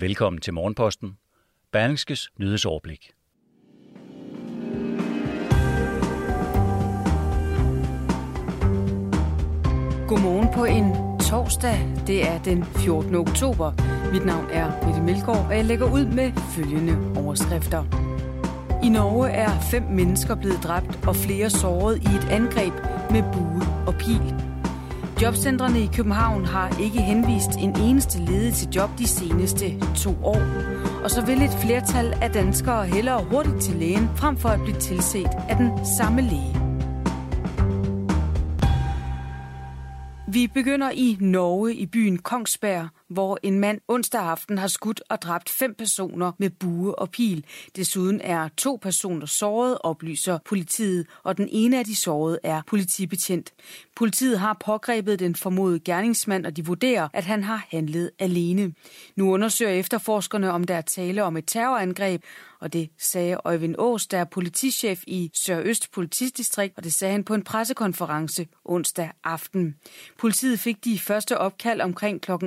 Velkommen til Morgenposten. Berlingskes nyhedsoverblik. Godmorgen på en torsdag. Det er den 14. oktober. Mit navn er Mette Melgaard, og jeg lægger ud med følgende overskrifter. I Norge er fem mennesker blevet dræbt og flere såret i et angreb med bue og pil. Jobcentrene i København har ikke henvist en eneste ledig til job de seneste to år. Og så vil et flertal af danskere hellere hurtigt til lægen, frem for at blive tilset af den samme læge. Vi begynder i Norge i byen Kongsberg, hvor en mand onsdag aften har skudt og dræbt fem personer med bue og pil. Desuden er to personer såret, oplyser politiet, og den ene af de sårede er politibetjent. Politiet har pågrebet den formodede gerningsmand, og de vurderer, at han har handlet alene. Nu undersøger efterforskerne, om der er tale om et terrorangreb, og det sagde Øjvind Ås, der er politichef i Sørøst politidistrikt, og det sagde han på en pressekonference onsdag aften. Politiet fik de første opkald omkring kl. 18.13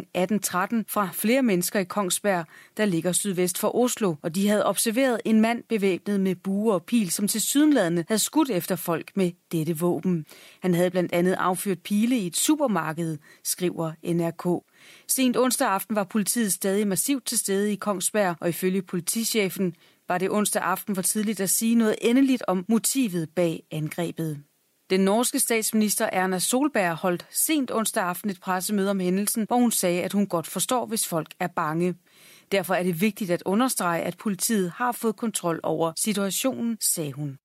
fra flere mennesker i Kongsberg, der ligger sydvest for Oslo, og de havde observeret en mand bevæbnet med bue og pil, som til sydenladende havde skudt efter folk med dette våben. Han havde blandt andet affyret pile i et supermarked, skriver NRK. Sent onsdag aften var politiet stadig massivt til stede i Kongsberg, og ifølge politichefen var det onsdag aften for tidligt at sige noget endeligt om motivet bag angrebet. Den norske statsminister Erna Solberg holdt sent onsdag aften et pressemøde om hændelsen, hvor hun sagde, at hun godt forstår, hvis folk er bange. Derfor er det vigtigt at understrege, at politiet har fået kontrol over situationen, sagde hun.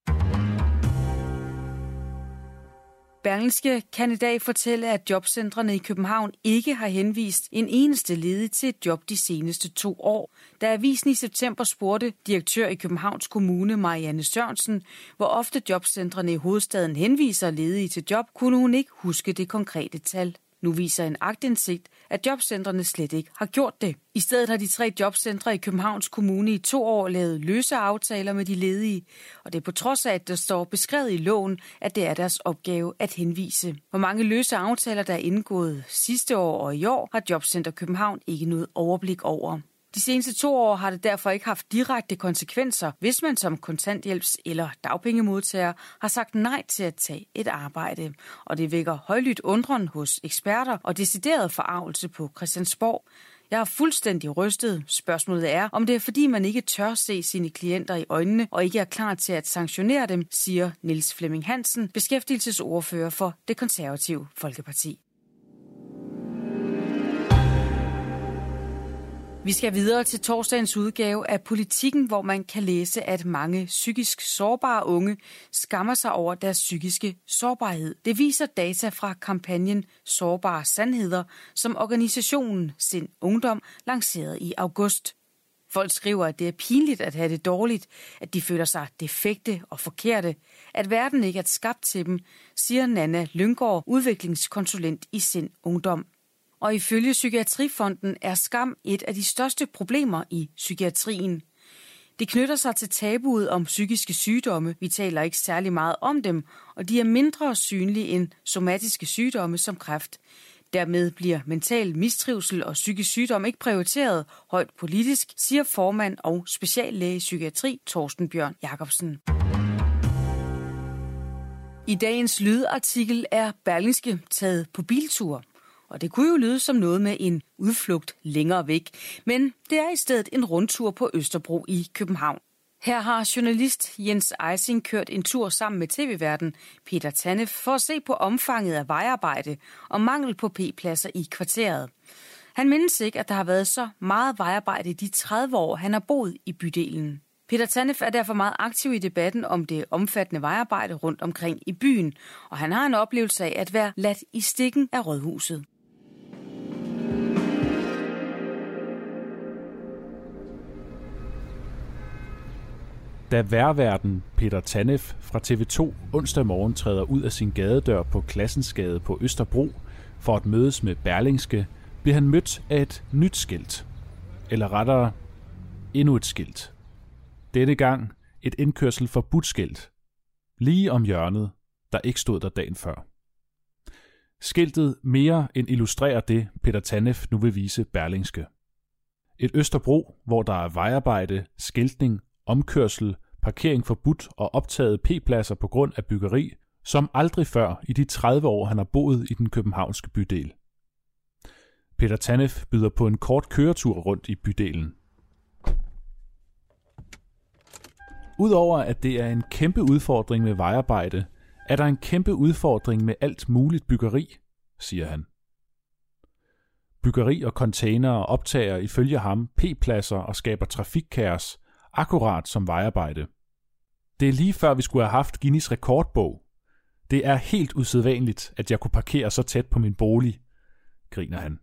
Berlingske kan i dag fortælle, at jobcentrene i København ikke har henvist en eneste ledig til et job de seneste to år. Da avisen i september spurgte direktør i Københavns Kommune Marianne Sørensen, hvor ofte jobcentrene i hovedstaden henviser ledige til job, kunne hun ikke huske det konkrete tal. Nu viser en agtindsigt, at jobcentrene slet ikke har gjort det. I stedet har de tre jobcentre i Københavns Kommune i to år lavet løse aftaler med de ledige, og det er på trods af, at der står beskrevet i loven, at det er deres opgave at henvise. Hvor mange løse aftaler, der er indgået sidste år og i år, har Jobcenter København ikke noget overblik over. De seneste to år har det derfor ikke haft direkte konsekvenser, hvis man som kontanthjælps- eller dagpengemodtager har sagt nej til at tage et arbejde. Og det vækker højlydt undren hos eksperter og decideret forarvelse på Christiansborg. Jeg er fuldstændig rystet. Spørgsmålet er, om det er fordi, man ikke tør se sine klienter i øjnene og ikke er klar til at sanktionere dem, siger Niels Flemming Hansen, beskæftigelsesordfører for det konservative Folkeparti. Vi skal videre til torsdagens udgave af Politikken, hvor man kan læse, at mange psykisk sårbare unge skammer sig over deres psykiske sårbarhed. Det viser data fra kampagnen Sårbare Sandheder, som organisationen Sind Ungdom lancerede i august. Folk skriver, at det er pinligt at have det dårligt, at de føler sig defekte og forkerte, at verden ikke er skabt til dem, siger Nana Lyngård, udviklingskonsulent i Sind Ungdom. Og ifølge Psykiatrifonden er skam et af de største problemer i psykiatrien. Det knytter sig til tabuet om psykiske sygdomme. Vi taler ikke særlig meget om dem, og de er mindre synlige end somatiske sygdomme som kræft. Dermed bliver mental mistrivsel og psykisk sygdom ikke prioriteret højt politisk, siger formand og speciallæge i psykiatri Torsten Bjørn Jacobsen. I dagens lydartikel er Berlingske taget på biltur. Og det kunne jo lyde som noget med en udflugt længere væk, men det er i stedet en rundtur på Østerbro i København. Her har journalist Jens Eising kørt en tur sammen med tv-verden Peter Tanef for at se på omfanget af vejarbejde og mangel på P-pladser i kvarteret. Han mindes ikke, at der har været så meget vejarbejde i de 30 år, han har boet i bydelen. Peter Tanef er derfor meget aktiv i debatten om det omfattende vejarbejde rundt omkring i byen, og han har en oplevelse af at være ladt i stikken af rådhuset. Da værverden Peter Tanef fra TV2 onsdag morgen træder ud af sin gadedør på Klassensgade på Østerbro for at mødes med Berlingske, bliver han mødt af et nyt skilt. Eller rettere, endnu et skilt. Denne gang et indkørsel for skilt. Lige om hjørnet, der ikke stod der dagen før. Skiltet mere end illustrerer det, Peter Tanef nu vil vise Berlingske. Et Østerbro, hvor der er vejarbejde, skiltning, omkørsel, parkering forbudt og optaget p-pladser på grund af byggeri, som aldrig før i de 30 år, han har boet i den københavnske bydel. Peter Tanef byder på en kort køretur rundt i bydelen. Udover at det er en kæmpe udfordring med vejarbejde, er der en kæmpe udfordring med alt muligt byggeri, siger han. Byggeri og containere optager ifølge ham p-pladser og skaber trafikkaos, akkurat som vejarbejde. Det er lige før vi skulle have haft Guinness rekordbog. Det er helt usædvanligt, at jeg kunne parkere så tæt på min bolig, griner han.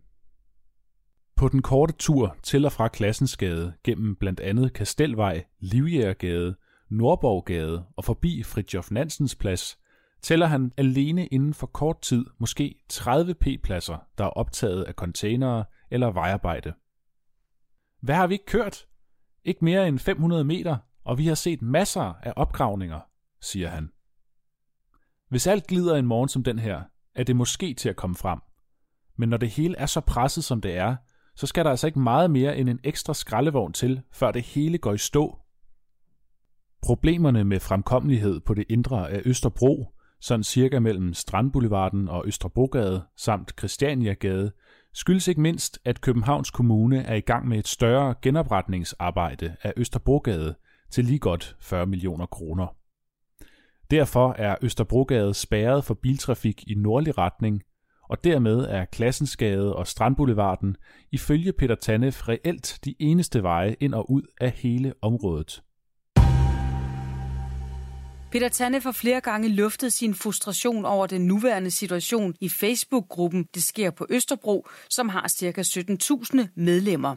På den korte tur til og fra Klassensgade gennem blandt andet Kastelvej, Livjægergade, Nordborggade og forbi Fridtjof Nansens plads, tæller han alene inden for kort tid måske 30 p-pladser, der er optaget af containere eller vejarbejde. Hvad har vi ikke kørt? Ikke mere end 500 meter, og vi har set masser af opgravninger, siger han. Hvis alt glider en morgen som den her, er det måske til at komme frem. Men når det hele er så presset som det er, så skal der altså ikke meget mere end en ekstra skraldevogn til, før det hele går i stå. Problemerne med fremkommelighed på det indre af Østerbro, sådan cirka mellem Strandboulevarden og Østerbrogade samt Christianiagade, skyldes ikke mindst, at Københavns Kommune er i gang med et større genopretningsarbejde af Østerbrogade til lige godt 40 millioner kroner. Derfor er Østerbrogade spærret for biltrafik i nordlig retning, og dermed er Klassensgade og Strandboulevarden ifølge Peter Tanef reelt de eneste veje ind og ud af hele området. Peter Tanne har flere gange luftet sin frustration over den nuværende situation i Facebook-gruppen Det sker på Østerbro, som har ca. 17.000 medlemmer.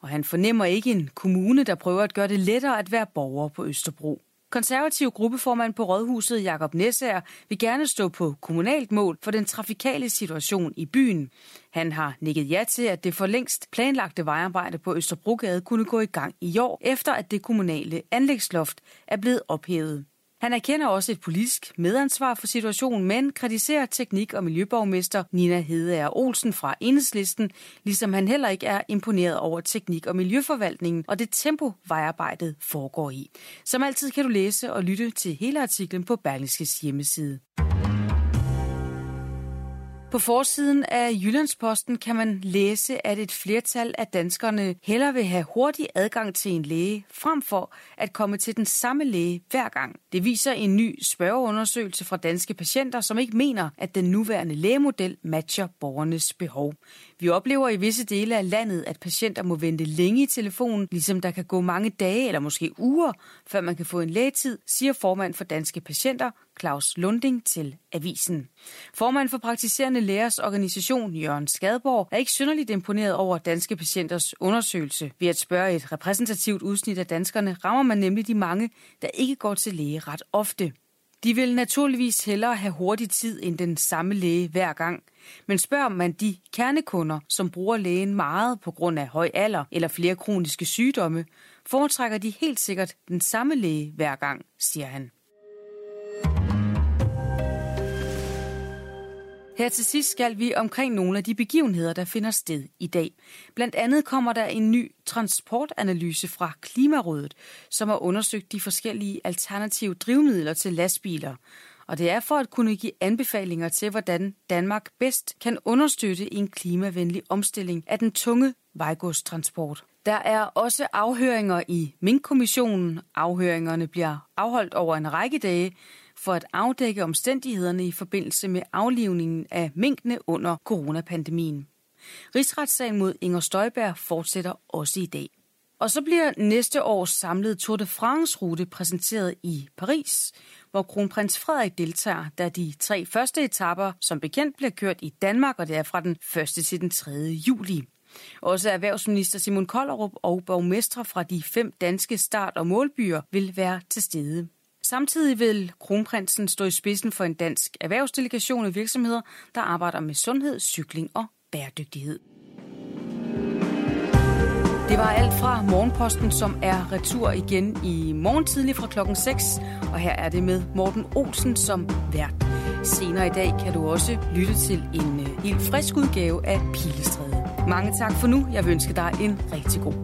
Og han fornemmer ikke en kommune, der prøver at gøre det lettere at være borger på Østerbro. Konservativ gruppeformand på Rådhuset, Jakob Nessager, vil gerne stå på kommunalt mål for den trafikale situation i byen. Han har nikket ja til, at det for længst planlagte vejarbejde på Østerbrogade kunne gå i gang i år, efter at det kommunale anlægsloft er blevet ophævet. Han erkender også et politisk medansvar for situationen, men kritiserer teknik- og miljøborgmester Nina Hedeager Olsen fra Enhedslisten, ligesom han heller ikke er imponeret over teknik- og miljøforvaltningen og det tempo, vejarbejdet foregår i. Som altid kan du læse og lytte til hele artiklen på Berlingskes hjemmeside. På forsiden af Jyllandsposten kan man læse, at et flertal af danskerne hellere vil have hurtig adgang til en læge, frem for at komme til den samme læge hver gang. Det viser en ny spørgeundersøgelse fra danske patienter, som ikke mener, at den nuværende lægemodel matcher borgernes behov. Vi oplever i visse dele af landet, at patienter må vente længe i telefonen, ligesom der kan gå mange dage eller måske uger, før man kan få en lægetid, siger formand for Danske Patienter, Claus Lunding til Avisen. Formand for praktiserende lægers organisation, Jørgen Skadborg, er ikke synderligt imponeret over danske patienters undersøgelse. Ved at spørge et repræsentativt udsnit af danskerne, rammer man nemlig de mange, der ikke går til læge ret ofte. De vil naturligvis hellere have hurtig tid end den samme læge hver gang. Men spørger man de kernekunder, som bruger lægen meget på grund af høj alder eller flere kroniske sygdomme, foretrækker de helt sikkert den samme læge hver gang, siger han. Her til sidst skal vi omkring nogle af de begivenheder, der finder sted i dag. Blandt andet kommer der en ny transportanalyse fra Klimarådet, som har undersøgt de forskellige alternative drivmidler til lastbiler. Og det er for at kunne give anbefalinger til, hvordan Danmark bedst kan understøtte en klimavenlig omstilling af den tunge vejgodstransport. Der er også afhøringer i Mink-kommissionen. Afhøringerne bliver afholdt over en række dage, for at afdække omstændighederne i forbindelse med aflivningen af minkene under coronapandemien. Rigsretssagen mod Inger Støjberg fortsætter også i dag. Og så bliver næste års samlede Tour de France-rute præsenteret i Paris, hvor kronprins Frederik deltager, da de tre første etapper som bekendt bliver kørt i Danmark, og det er fra den 1. til den 3. juli. Også erhvervsminister Simon Kollerup og borgmestre fra de fem danske start- og målbyer vil være til stede. Samtidig vil kronprinsen stå i spidsen for en dansk erhvervsdelegation af virksomheder, der arbejder med sundhed, cykling og bæredygtighed. Det var alt fra Morgenposten, som er retur igen i morgen tidlig fra klokken 6. Og her er det med Morten Olsen som vært. Senere i dag kan du også lytte til en øh, helt frisk udgave af Pilestræde. Mange tak for nu. Jeg vil ønske dig en rigtig god